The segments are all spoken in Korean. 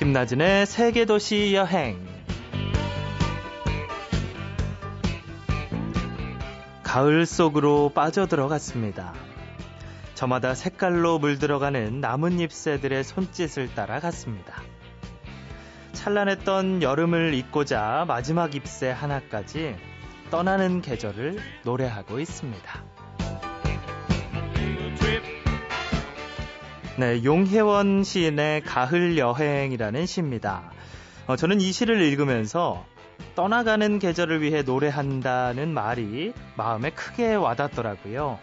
김나진의 세계도시 여행. 가을 속으로 빠져들어갔습니다. 저마다 색깔로 물들어가는 나뭇잎새들의 손짓을 따라 갔습니다. 찬란했던 여름을 잊고자 마지막 잎새 하나까지 떠나는 계절을 노래하고 있습니다. 네, 용혜원 시인의 가을 여행이라는 시입니다. 어, 저는 이 시를 읽으면서 떠나가는 계절을 위해 노래한다는 말이 마음에 크게 와닿더라고요.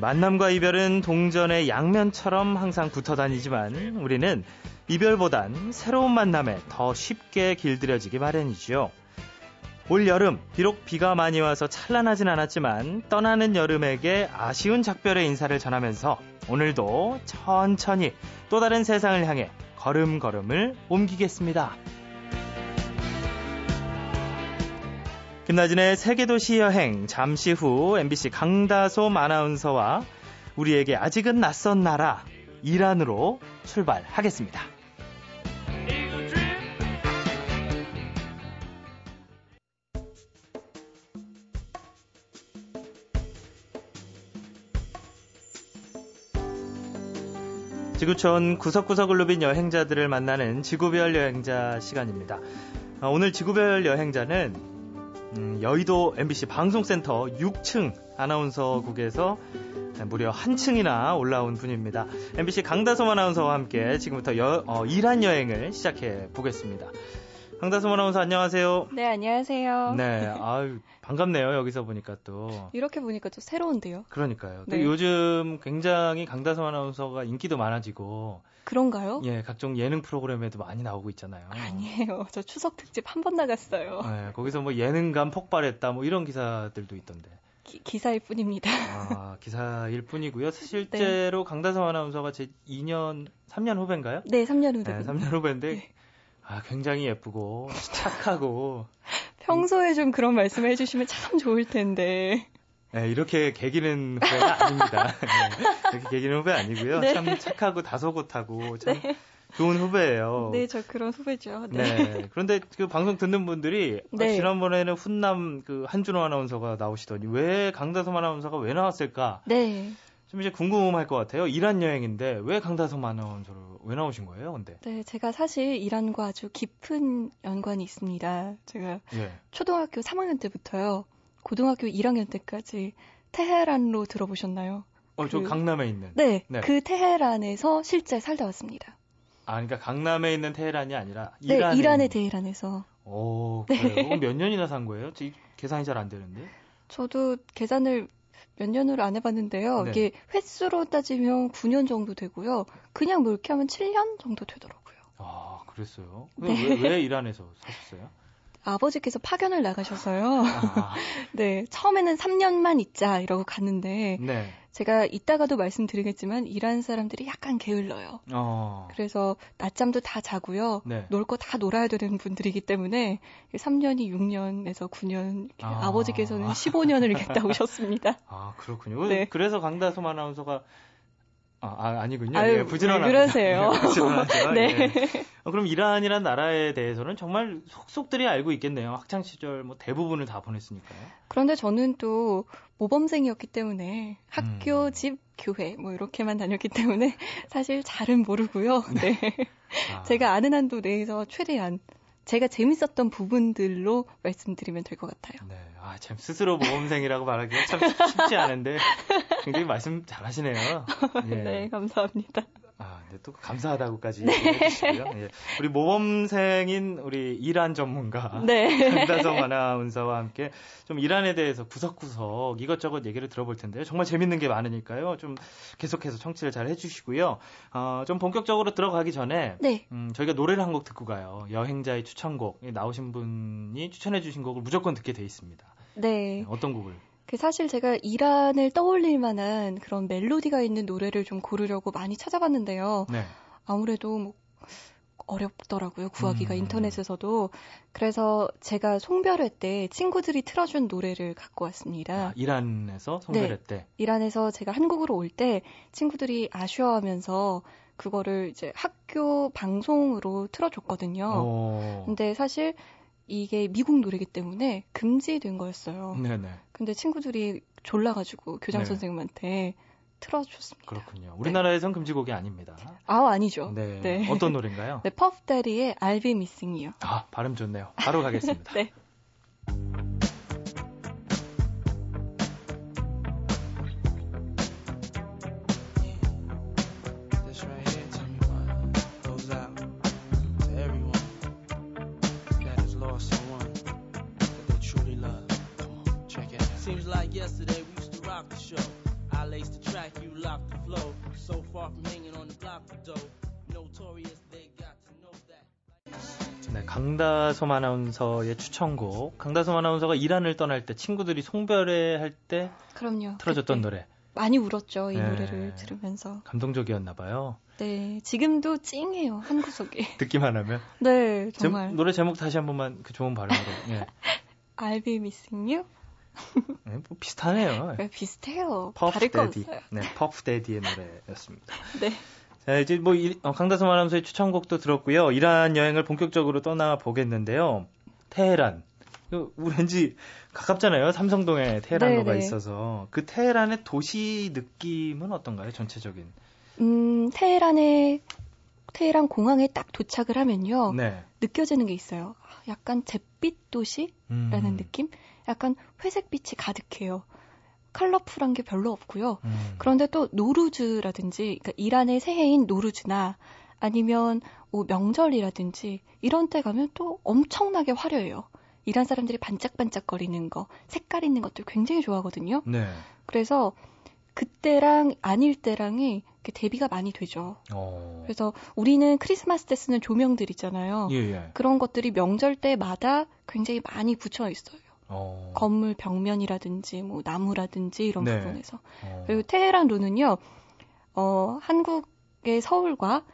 만남과 이별은 동전의 양면처럼 항상 붙어 다니지만 우리는 이별보단 새로운 만남에 더 쉽게 길들여지기 마련이지요. 올 여름, 비록 비가 많이 와서 찬란하진 않았지만 떠나는 여름에게 아쉬운 작별의 인사를 전하면서 오늘도 천천히 또 다른 세상을 향해 걸음걸음을 옮기겠습니다. 김나진의 세계도시 여행 잠시 후 MBC 강다솜 아나운서와 우리에게 아직은 낯선 나라 이란으로 출발하겠습니다. 지구촌 구석구석을 누빈 여행자들을 만나는 지구별 여행자 시간입니다. 아, 오늘 지구별 여행자는 음, 여의도 MBC 방송센터 6층 아나운서국에서 무려 한 층이나 올라온 분입니다. MBC 강다솜 아나운서와 함께 지금부터 여, 어, 이란 여행을 시작해 보겠습니다. 강다솜 아나운서 안녕하세요. 네, 안녕하세요. 네, 아유, 반갑네요. 여기서 보니까 또. 이렇게 보니까 좀 새로운데요. 그러니까요. 네. 요즘 굉장히 강다솜 아나운서가 인기도 많아지고. 그런가요? 예, 각종 예능 프로그램에도 많이 나오고 있잖아요. 아니에요. 저 추석 특집 한 번 나갔어요. 네, 거기서 뭐 예능감 폭발했다 뭐 이런 기사들도 있던데. 기, 사일 뿐입니다. 아, 기사일 뿐이고요. 실제로 네. 강다솜 아나운서가 제 2년, 3년 후배인가요? 네, 3년 후배. 네, 3년 후배인데 네. 아, 굉장히 예쁘고 착하고 평소에 좀 그런 말씀을 해주시면 참 좋을 텐데. 네, 이렇게 개기는 후배가 아닙니다. 네, 이렇게 개기는 후배 아니고요. 네. 참 착하고 다소곳하고 참 네. 좋은 후배예요. 네, 저 그런 후배죠. 네. 네. 그런데 그 방송 듣는 분들이 아, 네. 아, 지난번에는 훈남 그 한준호 아나운서가 나오시더니 왜 강다솜 아나운서가 왜 나왔을까? 네. 좀 이제 궁금할 것 같아요. 이란 여행인데 왜 강다솜 아나운서로 왜 나오신 거예요, 근데? 네, 제가 사실 이란과 아주 깊은 연관이 있습니다. 제가 예. 초등학교 3학년 때부터요, 고등학교 1학년 때까지 테헤란로 들어보셨나요? 어, 그, 저 강남에 있는. 네, 네, 그 테헤란에서 실제 살다 왔습니다. 아, 그러니까 강남에 있는 테헤란이 아니라 이란에 네, 이란의 테헤란에서. 오, 그래요? 네. 몇 년이나 산 거예요? 계산이 잘 안 되는데. 저도 계산을 몇 년으로 안 해봤는데요. 네. 이게 횟수로 따지면 9년 정도 되고요. 그냥 뭐 이렇게 하면 7년 정도 되더라고요. 아, 그랬어요? 네. 왜, 왜 이란에서 사셨어요? 아버지께서 파견을 나가셔서요. 아. 네, 처음에는 3년만 있자 이러고 갔는데 네. 제가 이따가도 말씀드리겠지만 이란 사람들이 약간 게을러요. 어. 그래서 낮잠도 다 자고요. 네. 놀거 다 놀아야 되는 분들이기 때문에 3년이 6년에서 9년, 아. 버지께서는 15년을 있다 오셨습니다. 아 그렇군요. 네. 그래서 강다솜 아나운서가 아, 아 니군요 아유, 예, 부지런하죠. 그러세요. 부지런하죠. 네. 예. 어, 그럼 이란이란 나라에 대해서는 정말 속속들이 알고 있겠네요. 학창 시절 뭐 대부분을 다 보냈으니까요. 그런데 저는 또 모범생이었기 때문에 학교, 음. 집, 교회 뭐 이렇게만 다녔기 때문에 사실 잘은 모르고요. 네. 네. 아. 제가 아는 한도 내에서 최대한 제가 재밌었던 부분들로 말씀드리면 될 것 같아요. 네. 아, 참, 스스로 모범생이라고 말하기가 참 쉽지 않은데, 굉장히 말씀 잘 하시네요. 예. 네, 감사합니다. 아, 네, 또 감사하다고까지 네. 해주시고요. 예. 우리 모범생인 우리 이란 전문가 네. 강다성 아나운서와 함께 좀 이란에 대해서 구석구석 이것저것 얘기를 들어볼 텐데요. 정말 재밌는 게 많으니까요. 좀 계속해서 청취를 잘 해주시고요. 어, 좀 본격적으로 들어가기 전에 네. 음, 저희가 노래를 한 곡 듣고 가요. 여행자의 추천곡 나오신 분이 추천해주신 곡을 무조건 듣게 돼 있습니다. 네. 네 어떤 곡을? 그 사실 제가 이란을 떠올릴 만한 그런 멜로디가 있는 노래를 좀 고르려고 많이 찾아봤는데요. 네. 아무래도 뭐 어렵더라고요. 구하기가 음. 인터넷에서도. 그래서 제가 송별회 때 친구들이 틀어준 노래를 갖고 왔습니다. 아, 이란에서 송별회 네. 때? 이란에서 제가 한국으로 올 때 친구들이 아쉬워하면서 그거를 이제 학교 방송으로 틀어줬거든요. 오. 근데 사실 이게 미국 노래기 때문에 금지된 거였어요. 네네. 근데 친구들이 졸라가지고 교장 네. 선생님한테 틀어줬습니다. 그렇군요. 우리나라에선 네. 금지곡이 아닙니다. 아, 아니죠. 네. 네. 어떤 노래인가요? 네, 퍼프데리의 I'll Be Missing You. 아, 발음 좋네요. 바로 가겠습니다. 네. 강다솜 아나운서의 추천곡. 강다솜 아나운서가 이란을 떠날 때 친구들이 송별회 할 때 틀어줬던 노래. 많이 울었죠. 이 네. 노래를 들으면서. 감동적이었나 봐요. 네, 지금도 찡해요. 한 구석에. 듣기만 하면. 네, 정말. 제, 노래 제목 다시 한 번만 그 좋은 발음으로. 예. I'll be missing you. 네, 뭐 비슷하네요. 네, 비슷해요. 퍼프 데디. 네, 퍼프 데디의 노래였습니다. 네. 자, 이제 뭐 어, 강다솜 아나운서의 추천곡도 들었고요. 이란 여행을 본격적으로 떠나 보겠는데요. 테헤란. 왠지 가깝잖아요. 삼성동에 테헤란로가 네네. 있어서 그 테헤란의 도시 느낌은 어떤가요? 전체적인. 음, 테헤란의 테헤란 공항에 딱 도착을 하면요. 네. 느껴지는 게 있어요. 약간 잿빛 도시라는 음. 느낌? 약간 회색빛이 가득해요. 컬러풀한 게 별로 없고요. 음. 그런데 또 노루즈라든지 그러니까 이란의 새해인 노루즈나 아니면 뭐 명절이라든지 이런 때 가면 또 엄청나게 화려해요. 이란 사람들이 반짝반짝거리는 거, 색깔 있는 것들 굉장히 좋아하거든요. 네. 그래서 그때랑 아닐 때랑이 대비가 많이 되죠. 어. 그래서 우리는 크리스마스 때 쓰는 조명들 있잖아요. 예, 예. 그런 것들이 명절 때마다 굉장히 많이 붙여 있어요. 어. 건물 벽면이라든지 뭐 나무라든지 이런 네. 부분에서 어. 그리고 테헤란 루는요 어, 한국의 서울과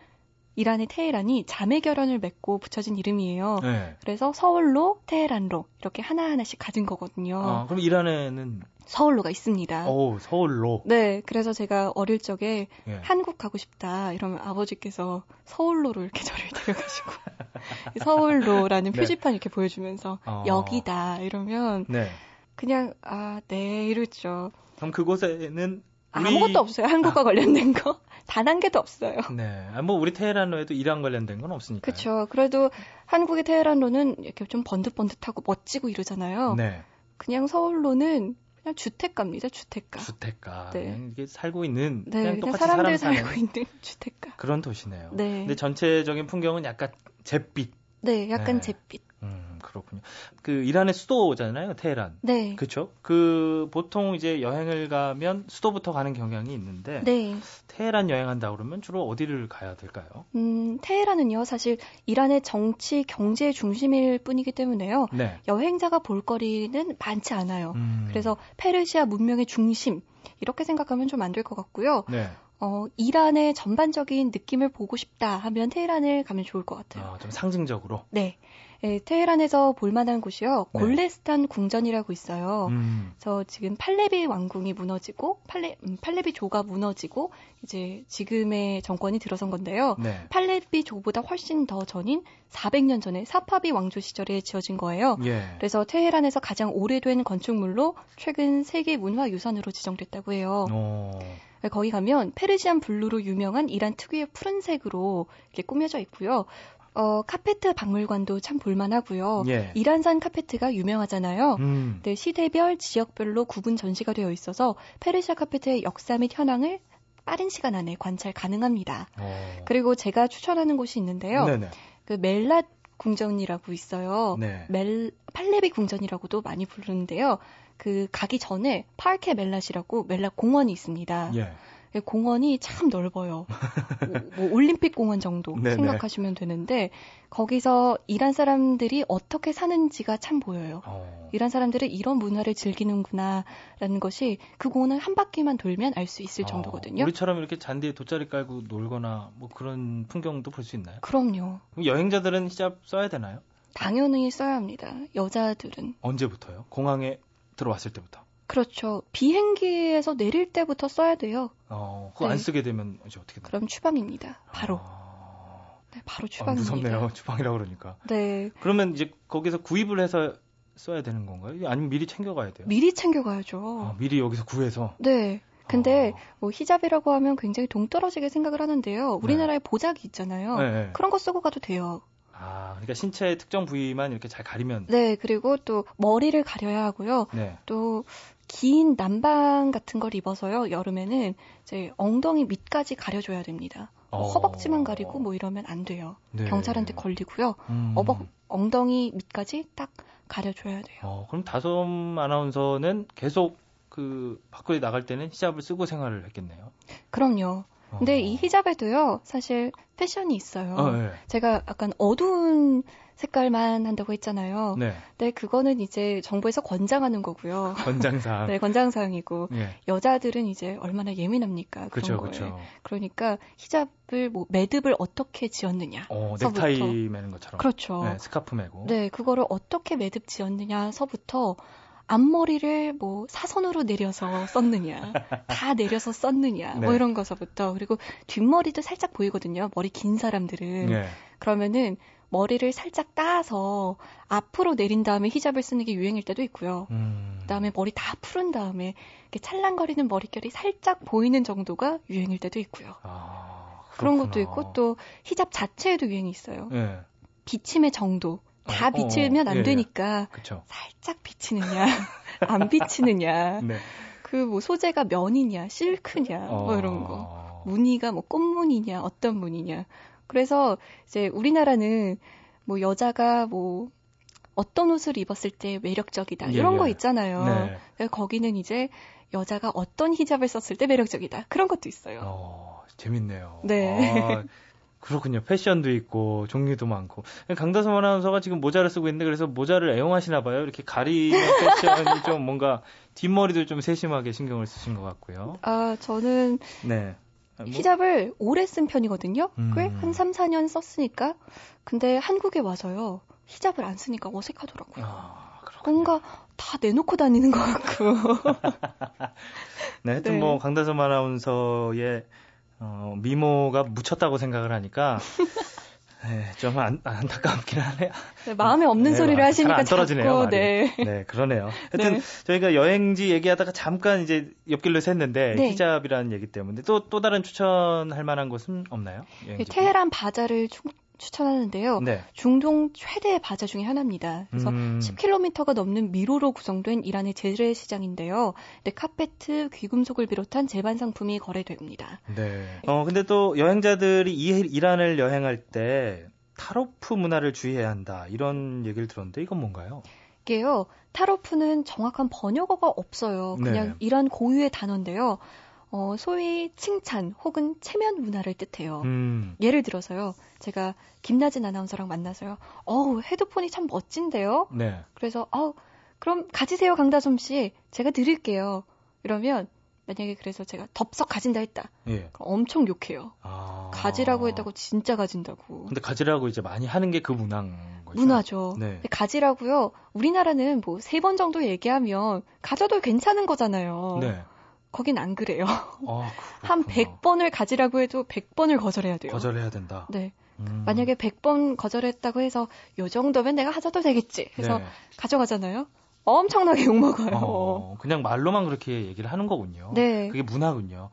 이란의 테헤란이 자매 결혼을 맺고 붙여진 이름이에요. 네. 그래서 서울로 테헤란로 이렇게 하나 하나씩 가진 거거든요. 아, 그럼 이란에는 서울로가 있습니다. 오, 서울로. 네, 그래서 제가 어릴 적에 예. 한국 가고 싶다 이러면 아버지께서 서울로로 이렇게 저를 데려가시고 서울로라는 네. 표지판 이렇게 보여주면서 어. 여기다 이러면 네. 그냥 아, 네 이러죠. 그럼 그곳에는 우리... 아무것도 없어요. 한국과 아. 관련된 거. 단 한 개도 없어요. 네. 아, 뭐 우리 테헤란로에도 이란 관련된 건 없으니까. 그렇죠. 그래도 한국의 테헤란로는 이렇게 좀 번듯번듯하고 멋지고 이러잖아요. 네. 그냥 서울로는 그냥 주택가입니다. 주택가. 주택가. 네. 이게 살고 있는 네, 그냥 똑같이 사람들 사람 살고 있는 주택가. 그런 도시네요. 네. 근데 전체적인 풍경은 약간 잿빛. 네, 약간 네. 잿빛. 음, 그렇군요. 그 이란의 수도잖아요, 테헤란. 네. 그렇죠? 그 보통 이제 여행을 가면 수도부터 가는 경향이 있는데 네. 테헤란 여행한다 그러면 주로 어디를 가야 될까요? 음, 테헤란은요, 사실 이란의 정치 경제 중심일 뿐이기 때문에요. 네. 여행자가 볼거리는 많지 않아요. 음. 그래서 페르시아 문명의 중심 이렇게 생각하면 좀 안 될 것 같고요. 네. 어, 이란의 전반적인 느낌을 보고 싶다 하면 테헤란을 가면 좋을 것 같아요. 아, 좀 상징적으로? 네. 네, 테헤란에서 볼만한 곳이요. 네. 골레스탄 궁전이라고 있어요. 음. 그래서 지금 팔레비 왕궁이 무너지고 팔레 음, 팔레비 조가 무너지고 이제 지금의 정권이 들어선 건데요. 네. 팔레비 조보다 훨씬 더 전인 400년 전에 사파비 왕조 시절에 지어진 거예요. 예. 그래서 테헤란에서 가장 오래된 건축물로 최근 세계 문화유산으로 지정됐다고 해요. 오. 거기 가면 Persian blue로 유명한 이란 특유의 푸른색으로 이렇게 꾸며져 있고요. 어, 카페트 박물관도 참 볼만하고요. 예. 이란산 카페트가 유명하잖아요. 음. 네, 시대별, 지역별로 구분 전시가 되어 있어서 페르시아 카페트의 역사 및 현황을 빠른 시간 안에 관찰 가능합니다. 오. 어. 그리고 제가 추천하는 곳이 있는데요. 네네. 그 멜랏 궁전이라고 있어요. 네. 멜 팔레비 궁전이라고도 많이 부르는데요. 그 가기 전에 파르케 멜랏이라고 멜랏 공원이 있습니다. 예. 공원이 참 넓어요. 뭐, 뭐 올림픽 공원 정도 생각하시면 되는데 거기서 일한 사람들이 어떻게 사는지가 참 보여요. 어. 일한 사람들은 이런 문화를 즐기는구나라는 것이 그 공원을 한 바퀴만 돌면 알 수 있을 어. 정도거든요. 우리처럼 이렇게 잔디에 돗자리 깔고 놀거나 뭐 그런 풍경도 볼 수 있나요? 그럼요. 여행자들은 히잡 써야 되나요? 당연히 써야 합니다. 여자들은. 언제부터요? 공항에 들어왔을 때부터? 그렇죠. 비행기에서 내릴 때부터 써야 돼요. 어, 그거 네. 안 쓰게 되면 이제 어떻게 돼요? 그럼 추방입니다. 바로. 아... 네, 바로 추방입니다. 아, 무섭네요. 추방이라고 그러니까. 네. 그러면 이제 거기서 구입을 해서 써야 되는 건가요? 아니면 미리 챙겨가야 돼요? 미리 챙겨가야죠. 아, 미리 여기서 구해서? 네. 근데 아... 뭐 히잡이라고 하면 굉장히 동떨어지게 생각을 하는데요. 우리나라에 네. 보자기 있잖아요. 네, 네. 그런 거 쓰고 가도 돼요. 아, 그러니까 신체의 특정 부위만 이렇게 잘 가리면. 네, 그리고 또 머리를 가려야 하고요. 네. 또 긴 남방 같은 걸 입어서요. 여름에는 이제 엉덩이 밑까지 가려줘야 됩니다. 어... 허벅지만 가리고 뭐 이러면 안 돼요. 네. 경찰한테 걸리고요. 음... 어벅 엉덩이 밑까지 딱 가려줘야 돼요. 어, 그럼 다솜 아나운서는 계속 그 밖에 나갈 때는 히잡을 쓰고 생활을 했겠네요. 그럼요. 근데 어. 이 히잡에도요, 사실 패션이 있어요. 어, 네. 제가 약간 어두운 색깔만 한다고 했잖아요. 네. 네, 그거는 이제 정부에서 권장하는 거고요. 권장사항. 네, 권장사항이고 네. 여자들은 이제 얼마나 예민합니까? 그런 거에. 그쵸. 그러니까 히잡을 뭐 매듭을 어떻게 지었느냐. 어, 넥타이 매는 것처럼. 그렇죠. 네, 스카프 매고. 네, 그거를 어떻게 매듭 지었느냐서부터 앞머리를 뭐 사선으로 내려서 썼느냐, 다 내려서 썼느냐, 뭐 네. 뭐 이런 거서부터 그리고 뒷머리도 살짝 보이거든요. 머리 긴 사람들은 네. 그러면은 머리를 살짝 따서 앞으로 내린 다음에 히잡을 쓰는 게 유행일 때도 있고요. 음. 그다음에 머리 다 푸른 다음에 이렇게 찰랑거리는 머릿결이 살짝 보이는 정도가 유행일 때도 있고요. 아, 그런 것도 있고 또 히잡 자체에도 유행이 있어요. 네. 비침의 정도. 다 어, 비치면 안 어, 예, 되니까 그쵸. 살짝 비치느냐 안 비치느냐 네. 그뭐 소재가 면이냐 실크냐 뭐 이런 거 어. 무늬가 뭐 꽃무늬냐 어떤 무늬냐 그래서 이제 우리나라는 뭐 여자가 뭐 어떤 옷을 입었을 때 매력적이다 이런 예, 거 예. 있잖아요. 네. 거기는 이제 여자가 어떤 히잡을 썼을 때 매력적이다 그런 것도 있어요. 어, 재밌네요. 네. 아, 그렇군요. 패션도 있고 종류도 많고. 강다솜 아나운서가 지금 모자를 쓰고 있는데 그래서 모자를 애용하시나 봐요. 이렇게 가리는 패션이 좀 뭔가 뒷머리도 좀 세심하게 신경을 쓰신 것 같고요. 아, 저는 네. 뭐? 히잡을 오래 쓴 편이거든요. 음. 꽤한 3, 4년 썼으니까. 근데 한국에 와서요. 히잡을 안 쓰니까 어색하더라고요. 아, 뭔가 다 내놓고 다니는 것 같고. 네, 하여튼 네. 뭐 강다솜 아나운서의 어, 미모가 묻혔다고 생각을 하니까 네, 좀 안, 안타깝긴 하네요. 네, 마음에 없는 네, 소리를 하시니까 안 떨어지네요. 자꾸, 네. 네, 그러네요. 하여튼 네. 저희가 여행지 얘기하다가 잠깐 이제 옆길로 샜는데 네. 히잡이라는 얘기 때문에 또또 다른 추천할 만한 곳은 없나요? 여행지? 테헤란 바자를 추천하는데요. 네. 중동 최대 바자 중의 하나입니다. 그래서 음. 10km가 넘는 미로로 구성된 이란의 재래시장인데요. 네, 카페트, 귀금속을 비롯한 제반 상품이 거래됩니다. 네. 어 근데 또 여행자들이 이 이란을 여행할 때 타로프 문화를 주의해야 한다 이런 얘기를 들었는데 이건 뭔가요? 이게요. 타로프는 정확한 번역어가 없어요. 그냥 네. 이란 고유의 단어인데요. 어, 소위 칭찬 혹은 체면 문화를 뜻해요. 음. 예를 들어서요. 제가 김나진 아나운서랑 만나서요. 어우, 헤드폰이 참 멋진데요? 네. 그래서, 어 그럼 가지세요, 강다솜 씨. 제가 드릴게요. 이러면, 만약에 그래서 제가 덥석 가진다 했다. 예. 엄청 욕해요. 아... 가지라고 했다고 진짜 가진다고. 근데 가지라고 이제 많이 하는 게 그 문화인 거죠. 문화죠. 네. 가지라고요. 우리나라는 뭐 세 번 정도 얘기하면 가져도 괜찮은 거잖아요. 네. 거긴 안 그래요. 아, 한 100번을 가지라고 해도 100번을 거절해야 돼요. 거절해야 된다. 네. 음. 만약에 100번 거절했다고 해서 요 정도면 내가 하자도 되겠지. 해서 네. 가져가잖아요. 엄청나게 욕먹어요. 어, 그냥 말로만 그렇게 얘기를 하는 거군요. 네. 그게 문화군요.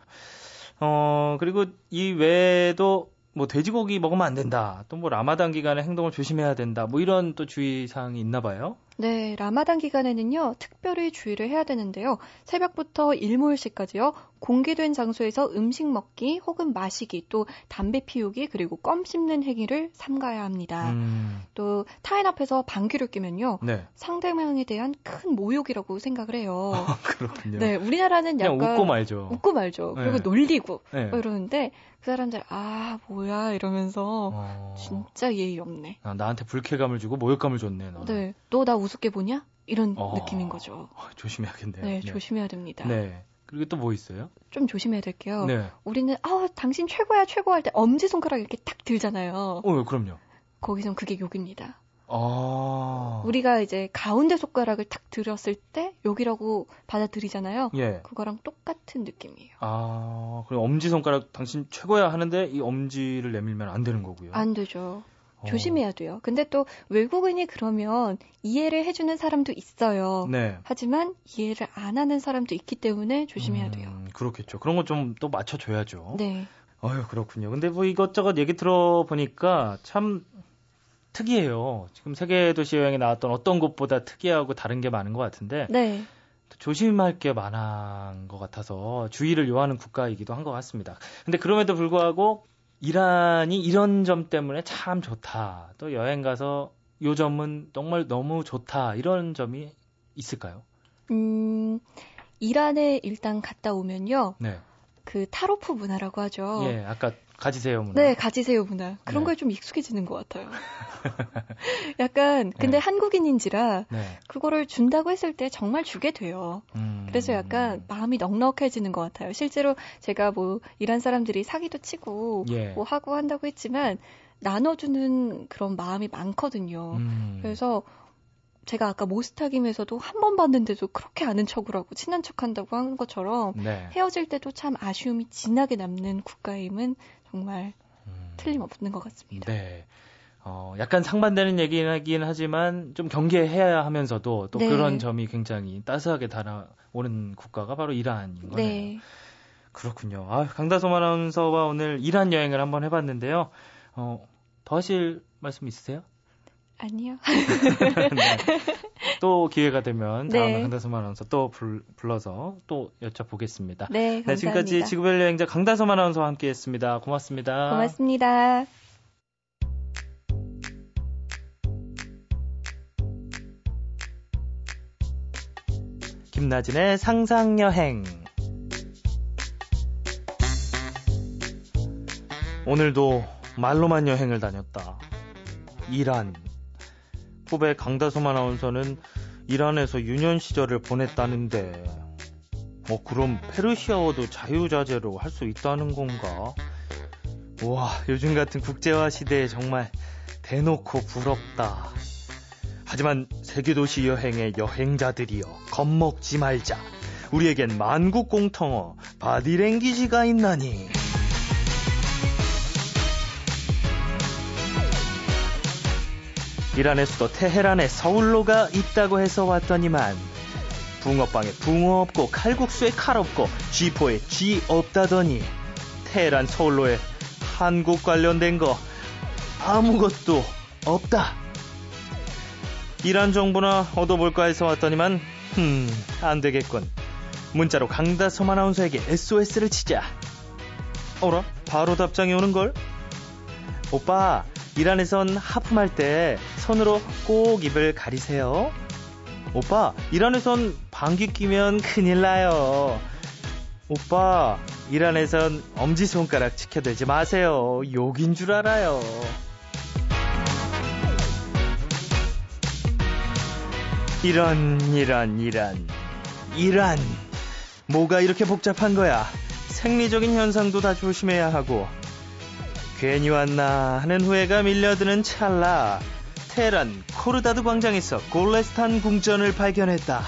어, 그리고 이 외에도 뭐 돼지고기 먹으면 안 된다. 또 뭐 라마단 기간에 행동을 조심해야 된다. 뭐 이런 또 주의 사항이 있나 봐요. 네, 라마단 기간에는요, 특별히 주의를 해야 되는데요. 새벽부터 일몰시까지요, 공개된 장소에서 음식 먹기 혹은 마시기, 또 담배 피우기, 그리고 껌 씹는 행위를 삼가야 합니다. 음. 또 타인 앞에서 방귀를 뀌면요, 네. 상대방에 대한 큰 모욕이라고 생각을 해요. 아, 그렇군요. 네, 우리나라는 약간 웃고 말죠. 웃고 말죠. 그리고 네. 놀리고 네. 뭐 이러는데 그 사람들 아 뭐야 이러면서 어... 진짜 예의 없네. 아, 나한테 불쾌감을 주고 모욕감을 줬네. 너. 네, 너 나 우습게 보냐? 이런 어... 느낌인 거죠. 어, 조심해야겠네요. 네, 네, 조심해야 됩니다. 네. 그리고 또 뭐 있어요? 좀 조심해야 될게요. 네. 우리는 아 당신 최고야 최고 할 때 엄지 손가락 이렇게 딱 들잖아요. 어, 그럼요. 거기선 그게 욕입니다. 아. 우리가 이제 가운데 손가락을 탁 들었을 때 여기라고 받아들이잖아요. 예. 그거랑 똑같은 느낌이에요. 아, 그럼 엄지 손가락 당신 최고야 하는데 이 엄지를 내밀면 안 되는 거고요. 안 되죠. 어. 조심해야 돼요. 근데 또 외국인이 그러면 이해를 해주는 사람도 있어요. 네. 하지만 이해를 안 하는 사람도 있기 때문에 조심해야 음, 돼요. 그렇겠죠. 그런 거 좀 또 맞춰줘야죠. 네. 어휴, 그렇군요. 근데 뭐 이것저것 얘기 들어보니까 참 특이해요. 지금 세계 도시 여행에 나왔던 어떤 곳보다 특이하고 다른 게 많은 것 같은데 네. 조심할 게 많은 것 같아서 주의를 요하는 국가이기도 한 것 같습니다. 근데 그럼에도 불구하고 이란이 이런 점 때문에 참 좋다. 또 여행 가서 요 점은 정말 너무 좋다. 이런 점이 있을까요? 음, 이란에 일단 갔다 오면요. 네. 그 타로프 문화라고 하죠. 예, 아까 가지세요 문화. 네, 가지세요 문화. 그런 네. 거에 좀 익숙해지는 것 같아요. 약간 근데 네. 한국인인지라 네. 그거를 준다고 했을 때 정말 주게 돼요. 음... 그래서 약간 마음이 넉넉해지는 것 같아요. 실제로 제가 뭐 이란 사람들이 사기도 치고 예. 뭐 하고 한다고 했지만 나눠주는 그런 마음이 많거든요. 음... 그래서 제가 아까 모스타김에서도 한 번 봤는데도 그렇게 아는 척을 하고 친한 척 한다고 한 것처럼 네. 헤어질 때도 참 아쉬움이 진하게 남는 국가임은 정말 음. 틀림없는 것 같습니다. 네. 어, 약간 상반되는 얘기긴 하지만 좀 경계해야 하면서도 또 네. 그런 점이 굉장히 따스하게 달아오는 국가가 바로 이란인 거네요. 네. 그렇군요. 아, 강다솜 아나운서와 오늘 이란 여행을 한번 해봤는데요. 어, 더 하실 말씀 있으세요? 아니요. 네. 또 기회가 되면 다음에 네. 강다솜 아나운서 또 불, 불러서 또 여쭤보겠습니다. 네, 감사합니다. 네, 지금까지 지구별 여행자 강다솜 아나운서와 함께했습니다. 고맙습니다. 고맙습니다. 김나진의 상상여행. 오늘도 말로만 여행을 다녔다. 이란. 후배 강다솜 아나운서는 이란에서 유년 시절을 보냈다는데, 어, 그럼 페르시아어도 자유자재로 할 수 있다는 건가? 와, 요즘 같은 국제화 시대에 정말 대놓고 부럽다. 하지만 세계도시 여행의 여행자들이여 겁먹지 말자. 우리에겐 만국 공통어 바디랭귀지가 있나니. 이란의 수도 테헤란에 서울로가 있다고 해서 왔더니만 붕어빵에 붕어 없고 칼국수에 칼 없고 쥐포에 쥐 없다더니 테헤란 서울로에 한국 관련된 거 아무것도 없다. 이란 정보나 얻어볼까 해서 왔더니만 흠 안되겠군. 문자로 강다솜 아나운서에게 SOS를 치자. 어라? 바로 답장이 오는걸? 오빠 이란에선 하품할 때 손으로 꼭 입을 가리세요. 오빠, 이란에선 방귀 끼면 큰일 나요. 오빠, 이란에선 엄지손가락 지켜대지 마세요. 욕인 줄 알아요. 이런, 이런, 이란. 이란. 뭐가 이렇게 복잡한 거야? 생리적인 현상도 다 조심해야 하고, 괜히 왔나 하는 후회가 밀려드는 찰나 테헤란 코르다드 광장에서 골레스탄 궁전을 발견했다.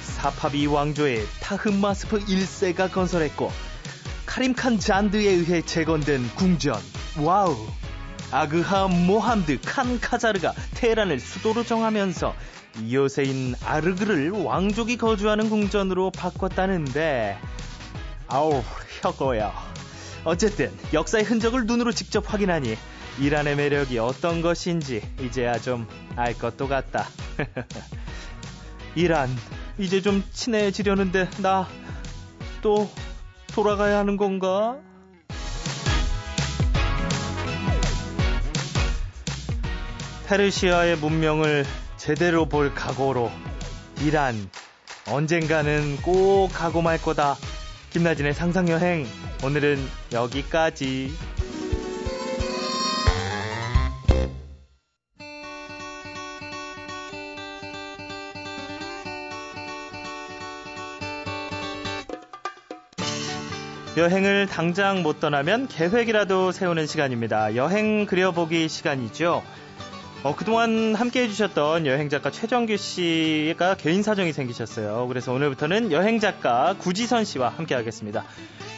사파비 왕조의 타흠마스프 1세가 건설했고 카림칸 잔드에 의해 재건된 궁전. 와우. 아그하 모함드 칸 카자르가 테헤란을 수도로 정하면서 요새인 아르그를 왕족이 거주하는 궁전으로 바꿨다는데 아우 혀거야 어쨌든 역사의 흔적을 눈으로 직접 확인하니 이란의 매력이 어떤 것인지 이제야 좀 알 것도 같다. 이란, 이제 좀 친해지려는데 나 또 돌아가야 하는 건가? 페르시아의 문명을 제대로 볼 각오로 이란 언젠가는 꼭 가고 말 거다. 김나진의 상상여행 오늘은 여기까지. 여행을 당장 못 떠나면 계획이라도 세우는 시간입니다. 여행 그려보기 시간이죠. 어, 그동안 함께 해주셨던 여행작가 최정규 씨가 개인 사정이 생기셨어요. 그래서 오늘부터는 여행작가 구지선 씨와 함께 하겠습니다.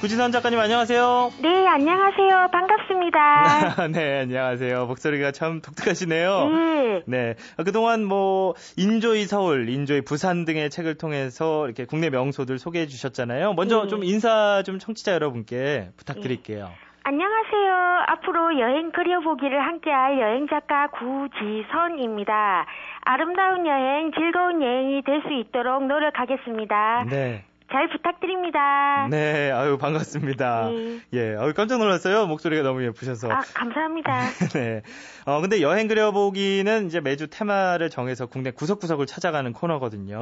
구지선 작가님 안녕하세요. 네, 안녕하세요. 반갑습니다. 네, 안녕하세요. 목소리가 참 독특하시네요. 네. 네. 그동안 뭐, Enjoy 서울, Enjoy 부산 등의 책을 통해서 이렇게 국내 명소들 소개해 주셨잖아요. 먼저 네. 좀 인사 좀 청취자 여러분께 부탁드릴게요. 네. 안녕하세요. 앞으로 여행 그려보기를 함께할 여행작가 구지선입니다. 아름다운 여행, 즐거운 여행이 될 수 있도록 노력하겠습니다. 네. 잘 부탁드립니다. 네, 아유, 반갑습니다. 네. 예, 아유, 깜짝 놀랐어요. 목소리가 너무 예쁘셔서. 아, 감사합니다. 네. 어, 근데 여행 그려보기는 이제 매주 테마를 정해서 국내 구석구석을 찾아가는 코너거든요.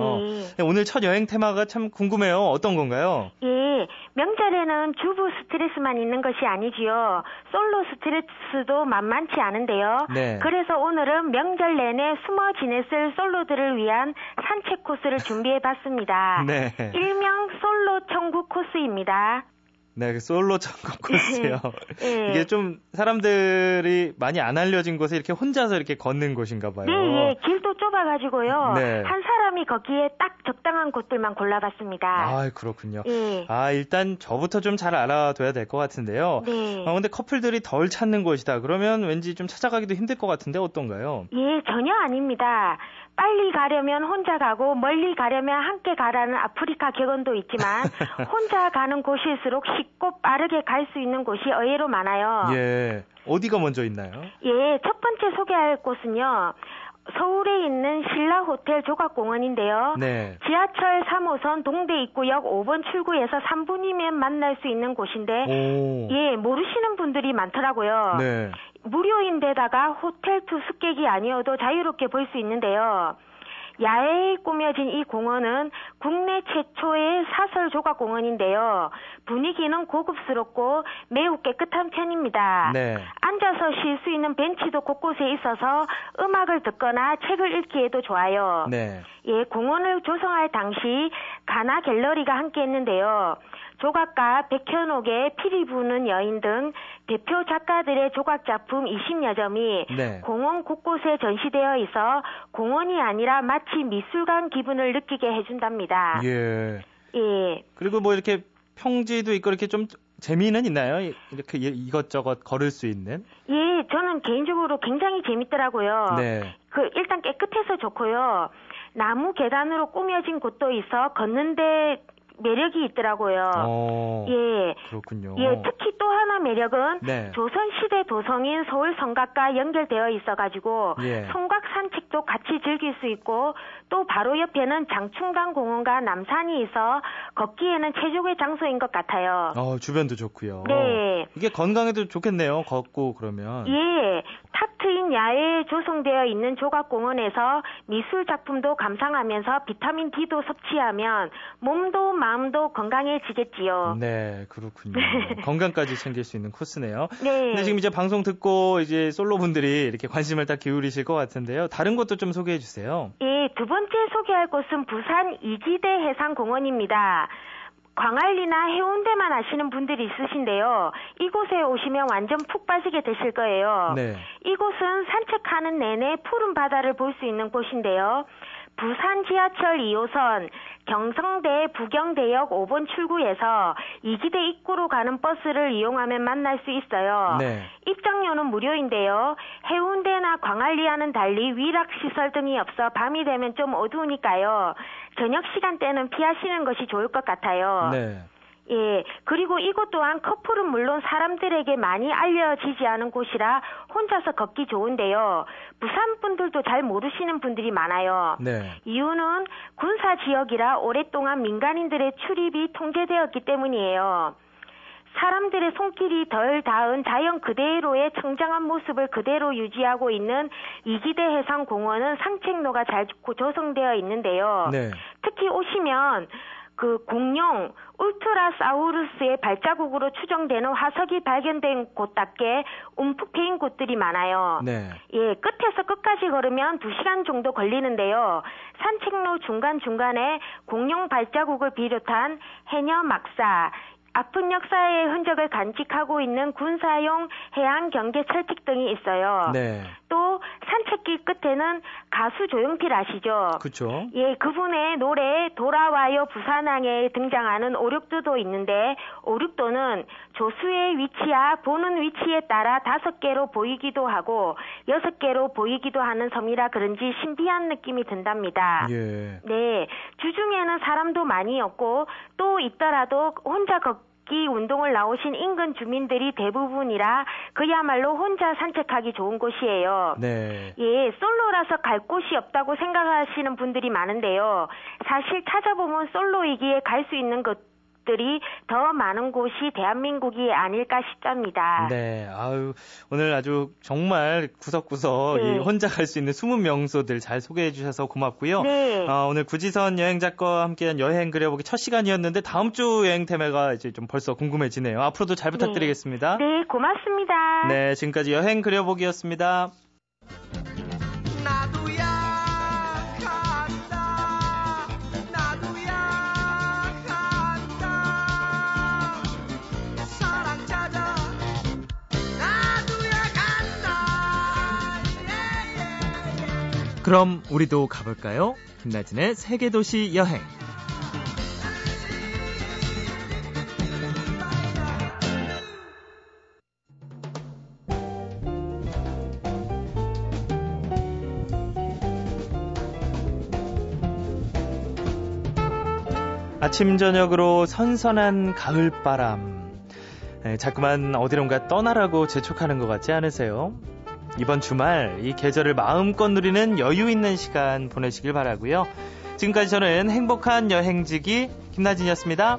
네. 오늘 첫 여행 테마가 참 궁금해요. 어떤 건가요? 예, 명절에는 주부 스트레스만 있는 것이 아니지요. 솔로 스트레스도 만만치 않은데요. 네. 그래서 오늘은 명절 내내 숨어 지냈을 솔로들을 위한 산책 코스를 준비해 봤습니다. 네. 일명 솔로 천국 코스입니다. 네, 그 솔로 천국 코스요. 네. 이게 좀 사람들이 많이 안 알려진 곳에 이렇게 혼자서 이렇게 걷는 곳인가 봐요. 네, 예. 길도 좁아가지고요. 네. 한 사람이 걷기에 딱 적당한 곳들만 골라봤습니다. 아, 그렇군요. 예. 아, 일단 저부터 좀 잘 알아둬야 될 것 같은데요. 네. 아, 근데 커플들이 덜 찾는 곳이다. 그러면 왠지 좀 찾아가기도 힘들 것 같은데 어떤가요? 예, 전혀 아닙니다. 빨리 가려면 혼자 가고 멀리 가려면 함께 가라는 아프리카 격언도 있지만 혼자 가는 곳일수록 쉽고 빠르게 갈 수 있는 곳이 의외로 많아요. 예. 어디가 먼저 있나요? 예, 첫 번째 소개할 곳은요. 서울에 있는 신라 호텔 조각공원인데요. 네. 지하철 3호선 동대 입구역 5번 출구에서 3분이면 만날 수 있는 곳인데, 오. 예, 모르시는 분들이 많더라고요. 네. 무료인데다가 호텔 투숙객이 아니어도 자유롭게 볼 수 있는데요. 야외에 꾸며진 이 공원은 국내 최초의 사설 조각 공원인데요. 분위기는 고급스럽고 매우 깨끗한 편입니다. 네. 앉아서 쉴 수 있는 벤치도 곳곳에 있어서 음악을 듣거나 책을 읽기에도 좋아요. 네. 예, 공원을 조성할 당시 가나 갤러리가 함께 했는데요. 조각가 백현옥의 피리 부는 여인 등 대표 작가들의 조각 작품 20여 점이 네. 공원 곳곳에 전시되어 있어 공원이 아니라 마치 미술관 기분을 느끼게 해준답니다. 예. 예. 그리고 뭐 이렇게 평지도 있고 이렇게 좀 재미는 있나요? 이렇게 이것저것 걸을 수 있는? 예, 저는 개인적으로 굉장히 재밌더라고요. 네. 그 일단 깨끗해서 좋고요. 나무 계단으로 꾸며진 곳도 있어 걷는데 매력이 있더라고요. 어, 예. 그렇군요. 예, 특히 또 하나 매력은 네. 조선시대 도성인 서울 성곽과 연결되어 있어가지고 예. 성곽 산책도 같이 즐길 수 있고 또 바로 옆에는 장충당 공원과 남산이 있어 걷기에는 최적의 장소인 것 같아요. 어, 주변도 좋고요. 네. 이게 건강에도 좋겠네요. 걷고 그러면. 예. 탁 트인 야외에 조성되어 있는 조각공원에서 미술 작품도 감상하면서 비타민 D도 섭취하면 몸도 마음도 건강해지겠지요. 네, 그렇군요. 건강까지 챙길 수 있는 코스네요. 네. 근데 지금 이제 방송 듣고 이제 솔로 분들이 이렇게 관심을 딱 기울이실 것 같은데요. 다른 것도 좀 소개해 주세요. 예, 두 번째 소개할 곳은 부산 이지대 해상공원입니다. 광안리나 해운대만 아시는 분들이 있으신데요. 이곳에 오시면 완전 푹 빠지게 되실 거예요. 네. 이곳은 산책하는 내내 푸른 바다를 볼 수 있는 곳인데요. 부산 지하철 2호선 경성대 부경대역 5번 출구에서 이기대 입구로 가는 버스를 이용하면 만날 수 있어요. 네. 입장료는 무료인데요. 해운대나 광안리와는 달리 위락 시설 등이 없어 밤이 되면 좀 어두우니까요. 저녁 시간대는 피하시는 것이 좋을 것 같아요. 네. 예, 그리고 이곳 또한 커플은 물론 사람들에게 많이 알려지지 않은 곳이라 혼자서 걷기 좋은데요. 부산 분들도 잘 모르시는 분들이 많아요. 네. 이유는 군사 지역이라 오랫동안 민간인들의 출입이 통제되었기 때문이에요. 사람들의 손길이 덜 닿은 자연 그대로의 청정한 모습을 그대로 유지하고 있는 이기대 해상공원은 산책로가 잘 조성되어 있는데요. 네. 특히 오시면 그 공룡 울트라사우루스의 발자국으로 추정되는 화석이 발견된 곳답게 움푹 패인 곳들이 많아요. 네. 예, 끝에서 끝까지 걸으면 2시간 정도 걸리는데요. 산책로 중간중간에 공룡 발자국을 비롯한 해녀 막사, 아픈 역사의 흔적을 간직하고 있는 군사용 해양 경계 철칙 등이 있어요. 네. 또 산책길 끝에는 가수 조용필 아시죠? 그렇죠. 예, 그분의 노래 돌아와요 부산항에 등장하는 오륙도도 있는데 오륙도는 조수의 위치야 보는 위치에 따라 다섯 개로 보이기도 하고 여섯 개로 보이기도 하는 섬이라 그런지 신비한 느낌이 든답니다. 예. 네, 주중에는 사람도 많이 없고 또 있더라도 혼자 걷 걷기 운동을 나오신 인근 주민들이 대부분이라 그야말로 혼자 산책하기 좋은 곳이에요. 네. 예, 솔로라서 갈 곳이 없다고 생각하시는 분들이 많은데요. 사실 찾아보면 솔로이기에 갈 수 있는 것 것들이 더 많은 곳이 대한민국이 아닐까 싶답니다. 네, 아유 오늘 아주 정말 구석구석 네. 혼자 갈 수 있는 숨은 명소들 잘 소개해 주셔서 고맙고요. 네. 어, 오늘 구지선 여행 작가와 함께한 여행 그려보기 첫 시간이었는데 다음 주 여행 테마가 이제 좀 벌써 궁금해지네요. 앞으로도 잘 부탁드리겠습니다. 네, 네 고맙습니다. 네, 지금까지 여행 그려보기였습니다. 그럼 우리도 가볼까요? 김나진의 세계도시 여행. 아침 저녁으로 선선한 가을바람. 네, 자꾸만 어디론가 떠나라고 재촉하는 것 같지 않으세요? 이번 주말 이 계절을 마음껏 누리는 여유 있는 시간 보내시길 바라고요. 지금까지 저는 행복한 여행지기 김나진이었습니다.